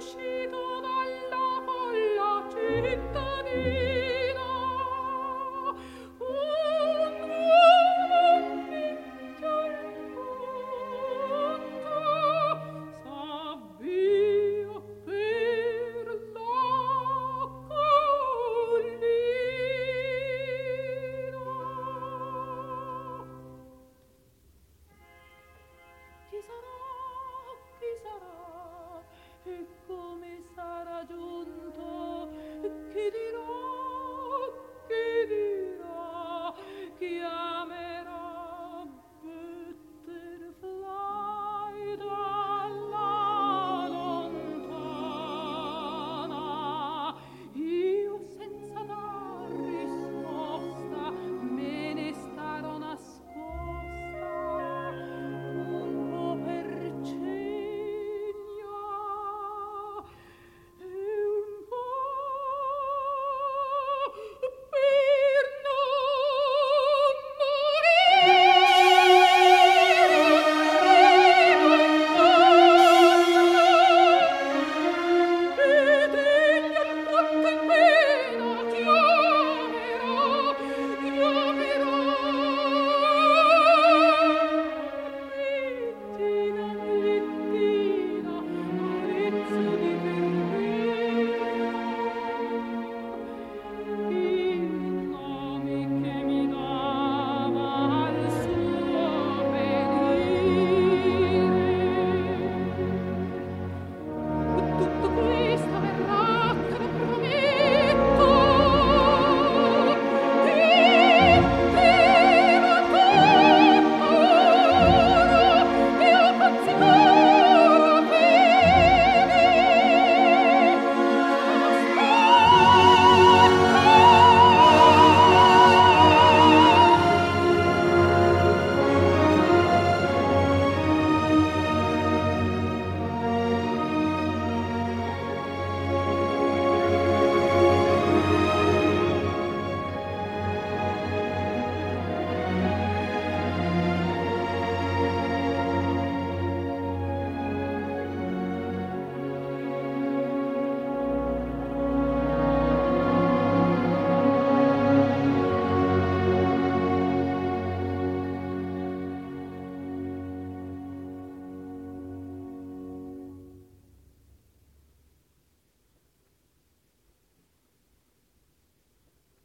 uscito 찾아